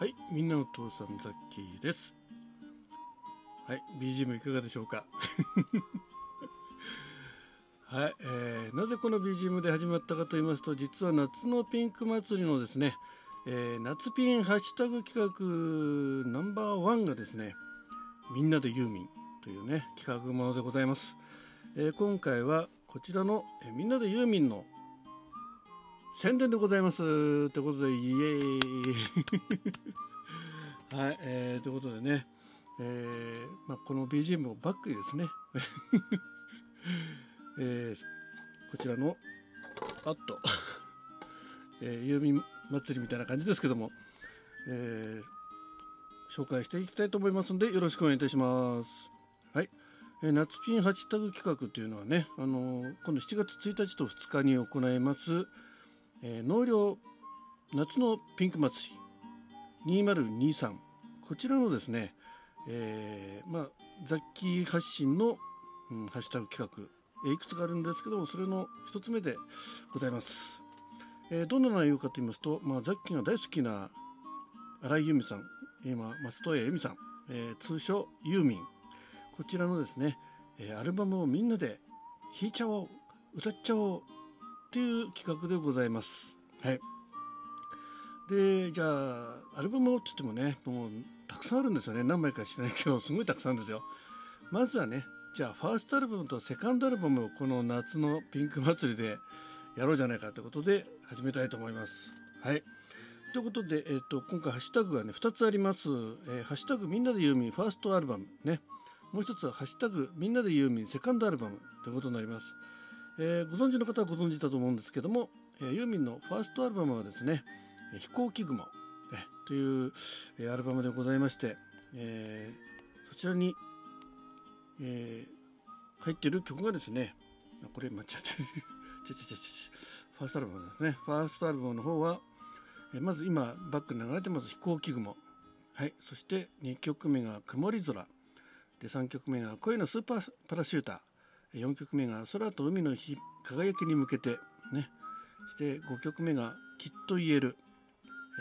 はい、みんなの父さんザッキーです。はい、BGM いかがでしょうか？はい、えーなぜこの BGM で始まったかと言いますと、実は夏のピンク祭りのですね、えー夏ピンハッシュタグ企画ナンバーワンがですね、みんなでユーミンというね、企画ものでございます。えー今回はこちらの、えーみんなでユーミンの宣伝でございます。ということで、イエーイ はい、えーということでね、えーまあ、この BGM をバックにですね、えーこちらの、あっと、えーユー祭りみたいな感じですけども、えー紹介していきたいと思いますので、よろしくお願いいたします。はい。えー夏ピンハッシュタグ企画というのはね、あのー今度7月1日と2日に行います、えー納涼夏のピンク祭り2023こちらのですね、えーまあ雑記発信の、うん、ハッシュタグ企画、えーいくつかあるんですけどもそれの一つ目でございます、えーどんな内容かと言いますと、まあ、雑記が大好きな新井由美さん今松任谷由実さん、え通称ユーミン。こちらのですね、えアルバムをみんなで弾いちゃおう歌っちゃおうっていう企画でございます。はい。で、じゃあ、アルバムをって言ってもね、もうたくさんあるんですよね。何枚かしてないけど、すごいたくさんですよ。まずはね、じゃあ、ファーストアルバムとセカンドアルバムをこの夏のピンク祭りでやろうじゃないかということで始めたいと思います。はい。ということで、えっ、と、今回ハッシュタグがね、2つあります。えーハッシュタグみんなでユーミンファーストアルバムね。もう一つはハッシュタグみんなでユーミンセカンドアルバムということになります。えーご存知の方はご存知だと思うんですけども、えーユーミンのファーストアルバムはですね「飛行機雲」えという、えーアルバムでございまして、えーそちらに、えー入っている曲がですねあこれ間違ってる。ちょちょちょちょファーストアルバムですね。ファーストアルバムの方は、えーまず今バックに流れてます「飛行機雲」はいそして2曲目が「曇り空」で3曲目が「恋のスーパーパラシューター」4曲目が「空と海の日輝きに向けて」ねそして5曲目が「きっと言える」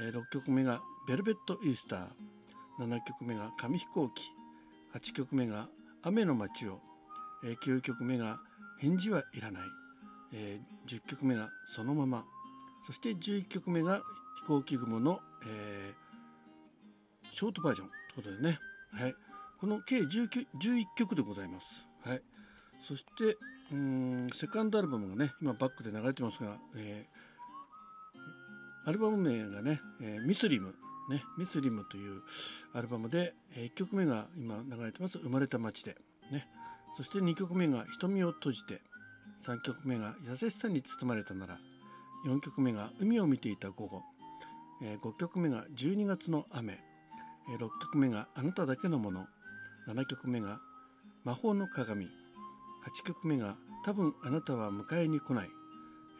え6曲目が「ベルベット・イースター」7曲目が「紙飛行機」8曲目が「雨の街を」え9曲目が「返事はいらない」え10曲目が「そのまま」そして11曲目が「飛行機雲の」えーショートバージョンということでね、はい、この計19 11曲でございます。はい、そしてうんセカンドアルバムがね今バックで流れてますが、えーアルバム名がね、えーミスリム。ねミスリムというアルバムで、え1曲目が今流れてます「生まれた街で」ね。そして2曲目が「瞳を閉じて」3曲目が「優しさに包まれたなら」4曲目が「海を見ていた午後」えー5曲目が「12月の雨」えー6曲目が「あなただけのもの」7曲目が「魔法の鏡」8曲目が「多分あなたは迎えに来ない」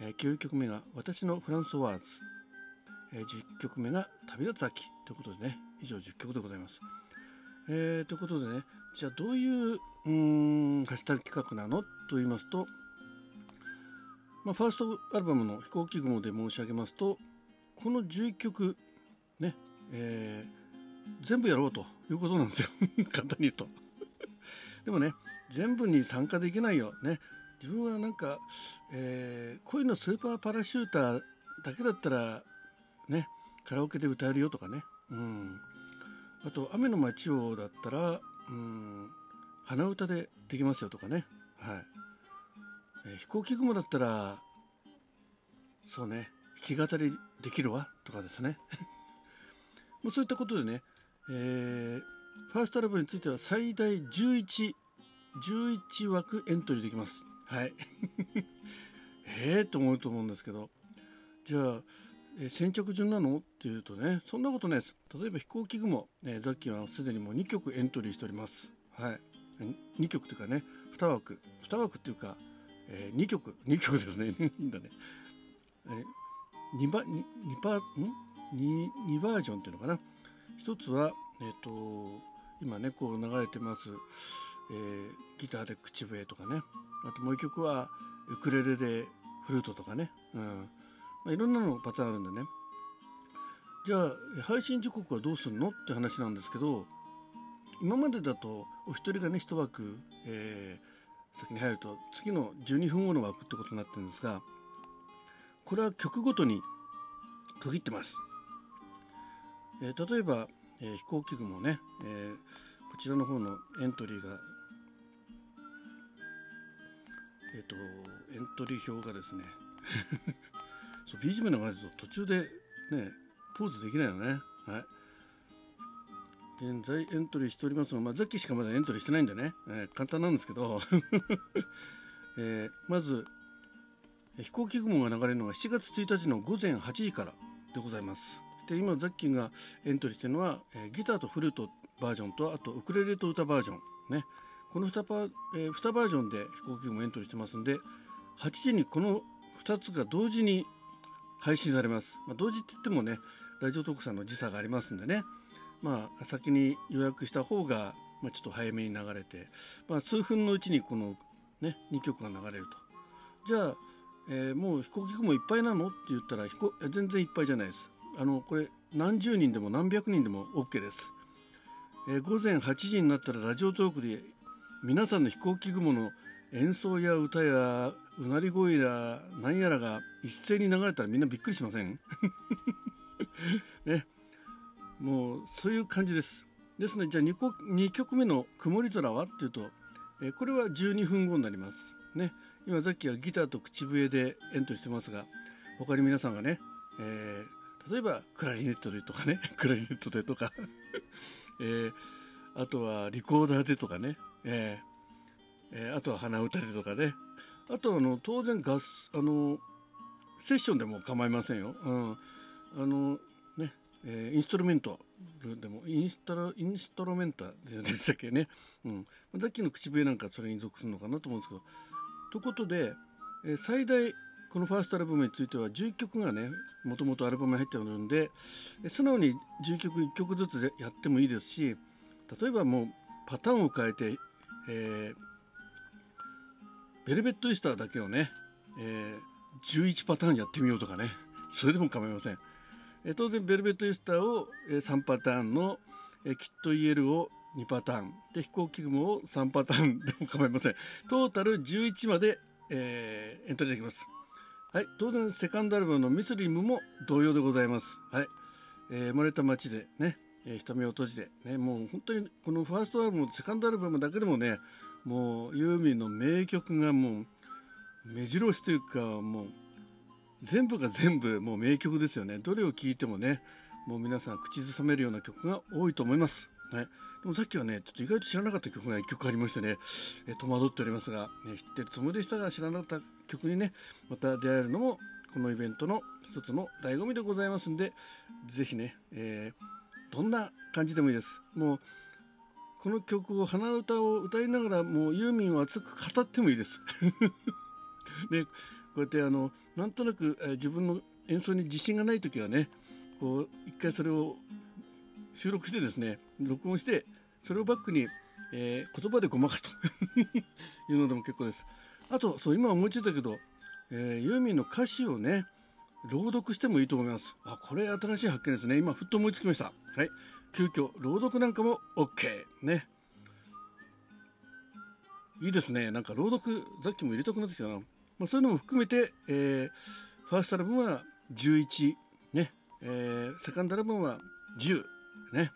えー9曲目が「私のフランソワーズ」え10曲目が「旅立つ秋」ということでね。以上10曲でございます。えーということでねじゃあどういううーんハッシュタグ企画なのと言いますと、まあ、ファーストアルバムの「飛行機雲」で申し上げますとこの11曲ね、えー全部やろうということなんですよ。簡単に言うと。でもね全部に参加できないよね。自分はなんか、えー恋のスーパーパラシューターだけだったらねカラオケで歌えるよとかね。うん。あと雨の街をだったらうん鼻歌でできますよとかね。はい、えー飛行機雲だったらそうね弾き語りできるわとかですね。もうそういったことでね、えーファーストアルバムについては最大11、11枠エントリーできます。はい。ええと思うと思うんですけど、じゃあ、えー先着順なの？っていうとね、そんなことないです。例えば飛行機雲、えー、ザッキーはすでにもう2曲エントリーしております。はい。2曲というかね、2枠、2枠っていうか、え2曲、2曲ですね。いいんだね。えー2バ 2, 2 2, バージョンっていうのかな一つは、えっと今ねこう流れてます、えーギターで口笛とかね。あともう一曲はウクレレでフルートとかね、うん。まあ、いろんなのパターンあるんでね。じゃあ配信時刻はどうするのって話なんですけど今までだとお一人がね1枠、えー、先に入ると次の12分後の枠ってことになってるんですがこれは曲ごとに区切ってます。えー、例えば、えー、飛行機雲ね、えこちらの方のエントリーがえっ、とエントリー表がですね そう BGM 流れると途中でねポーズできないよね。はい。現在エントリーしておりますが、まあ、ザッキーしかまだエントリーしてないんでね、えー、簡単なんですけど、えー、まず飛行機雲が流れるのが7月1日の午前8時からでございます。で今ザッキーがエントリーしてるのは、えー、ギターとフルートバージョンとあとウクレレと歌バージョンね。この 2, パ、えー、2バージョンで飛行機雲エントリーしてますんで8時にこの2つが同時に配信されます、まあ、同時って言ってもねラジオトークさんの時差がありますんでね。まあ先に予約した方が、まあ、ちょっと早めに流れて、まあ、数分のうちにこのね2曲が流れると。じゃあ、えー、もう飛行機雲いっぱいなの？って言ったら飛行全然いっぱいじゃないです。あのこれ何十人でも何百人でも OK です、えー、午前8時になったらラジオトークで皆さんの飛行機雲の演奏や歌やうなり声や何やらが一斉に流れたらみんなびっくりしません？ね。もうそういう感じです。ですのでじゃあ 2, 2曲目の「曇り空は?」っていうと、えこれは12分後になります。ね。今さっきはギターと口笛でエントリーしてますが他に皆さんがね、えー、例えばクラリネットでとかね クラリネットでとか。えー、あとはリコーダーでとかね、えーえー、あとは鼻歌でとかね。あとあの当然ガスあのセッションでも構いませんよ、うん、あのね、えー、インストルメントでもインストロインストロメンタでしたっけね、うん、さっきの口笛なんかそれに属するのかなと思うんですけど。ということで、えー、最大このファーストアルバムについては11曲がねもともとアルバムに入ってるんで素直に11曲1曲ずつやってもいいですし例えばもうパターンを変えて、えーベルベットイースターだけをね、えー、11パターンやってみようとかねそれでも構いません、えー、当然ベルベットイースターを、えー、3パターンの、えー、きっと言えるを2パターンで飛行機雲を3パターンでも構いません。トータル11まで、えー、エントリーできます。はい当然セカンドアルバムのミスリムも同様でございます。はい、えー、生まれた街でね、えー、瞳を閉じてねもう本当にこのファーストアルバムセカンドアルバムだけでもねもうユーミンの名曲がもう目白押しというかもう全部が全部もう名曲ですよね。どれを聴いてもねもう皆さん口ずさめるような曲が多いと思います、はい、でもさっきはねちょっと意外と知らなかった曲が1曲ありましてねえ戸惑っておりますが、ね、知ってるつもりでしたが知らなかった曲にねまた出会えるのもこのイベントの一つの醍醐味でございますんで是非ね、えー、どんな感じでもいいです。もうこの曲を鼻歌を歌いながらもうユーミンを熱く語ってもいいです。で こうやってあのなんとなく、え自分の演奏に自信がない時はねこう一回それを収録してですね録音してそれをバックに、えー、言葉でごまかすと。いうのでも結構です。あとそう今思いついたけど、えー、ユーミンの歌詞をね朗読してもいいと思います。あこれ新しい発見ですね。今ふっと思いつきました。はい。急遽朗読なんかも OK ね。いいですね。なんか朗読さっきも入れたくなってきたな、まあ、そういうのも含めて、えー、ファーストアルバムは11ね、えー、セカンドアルバムは10ね。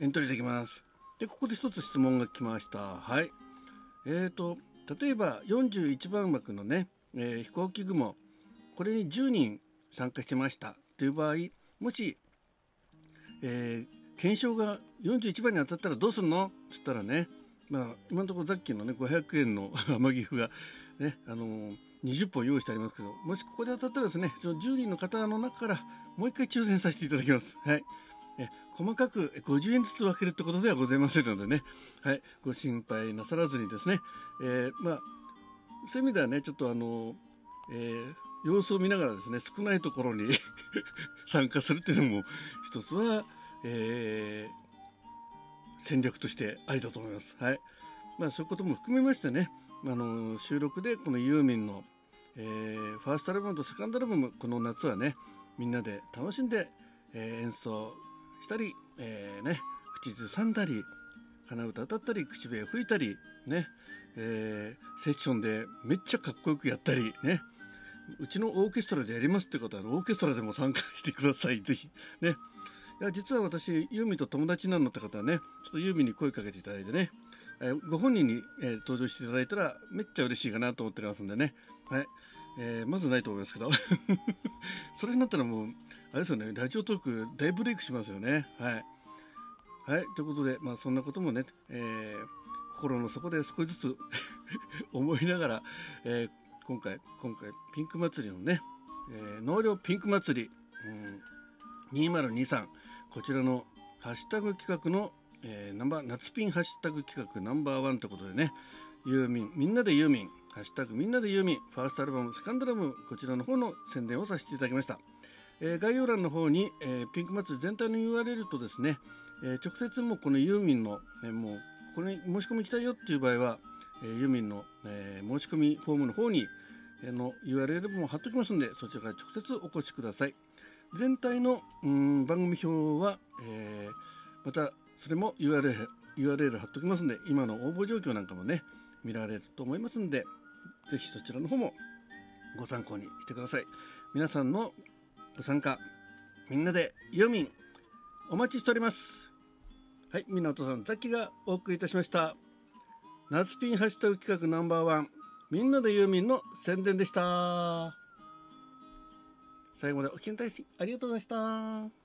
エントリーできます。でここで一つ質問が来ました。はい。えーと例えば41番幕のね、えー、飛行機雲。これに10人参加してましたという場合もし、えー、検証が41番に当たったらどうすんの？っつったらね、まあ、今のところさっきのね500円の天城府がね、あのー、20本用意してありますけどもしここで当たったらですねその10人の方の中からもう一回抽選させていただきます。はい。え細かく50円ずつ分けるってことではございませんのでね、はい、ご心配なさらずにですね、えー、まあ、そういう意味ではねちょっとあの、えー、様子を見ながらですね少ないところに 参加するっていうのも一つはえー、戦略としてありだと思います。はいまあ、そういうことも含めましてね、あの収録でこのユーミンの、えー、ファーストアルバムとセカンドアルバムこの夏はねみんなで楽しんで、えー、演奏したり、えー、ね、口ずさんだり鼻歌歌ったり口笛吹いたりね、えー、セッションでめっちゃかっこよくやったりねうちのオーケストラでやりますってことはオーケストラでも参加してください。ぜひ。ね。いや実は私ユーミンと友達なのって方はね。ちょっとユーミンに声かけていただいてね、えー、ご本人に、えー、登場していただいたらめっちゃ嬉しいかなと思っておりますんでね。はい、えー、まずないと思いますけど。それになったらもうあれですよね。ラジオトーク大ブレイクしますよね。はい。はい。ということでまあそんなこともね、えー、心の底で少しずつ 思いながら、えー、今回今回ピンク祭りのね、えー、納涼ピンク祭り、うん、2023こちらのハッシュタグ企画の、えー、ナンバー夏ピンハッシュタグ企画ナンバーワンということでねユーミンみんなでユーミンハッシュタグみんなでユーミンファーストアルバムセカンドアルバムこちらの方の宣伝をさせていただきました、えー、概要欄の方に、えー、ピンク祭り全体の URL とですね、えー、直接もこのユーミンの、えー、もうこれに申し込み来たいよっていう場合は、えー、ユーミンの、えー、申し込みフォームの方に、えー、の URL も貼っておきますんでそちらから直接お越しください。全体のうん番組表は、えー、またそれも URL, URL 貼っておきますんで今の応募状況なんかもね見られると思いますんでぜひそちらの方もご参考にしてください。皆さんのご参加みんなでユーミンお待ちしております。はい港さんザキがお送りいたしました。夏ピンハッシュタグ企画ナンバーワン。みんなでユーミンの宣伝でした。最後までお聞きに対しありがとうございました。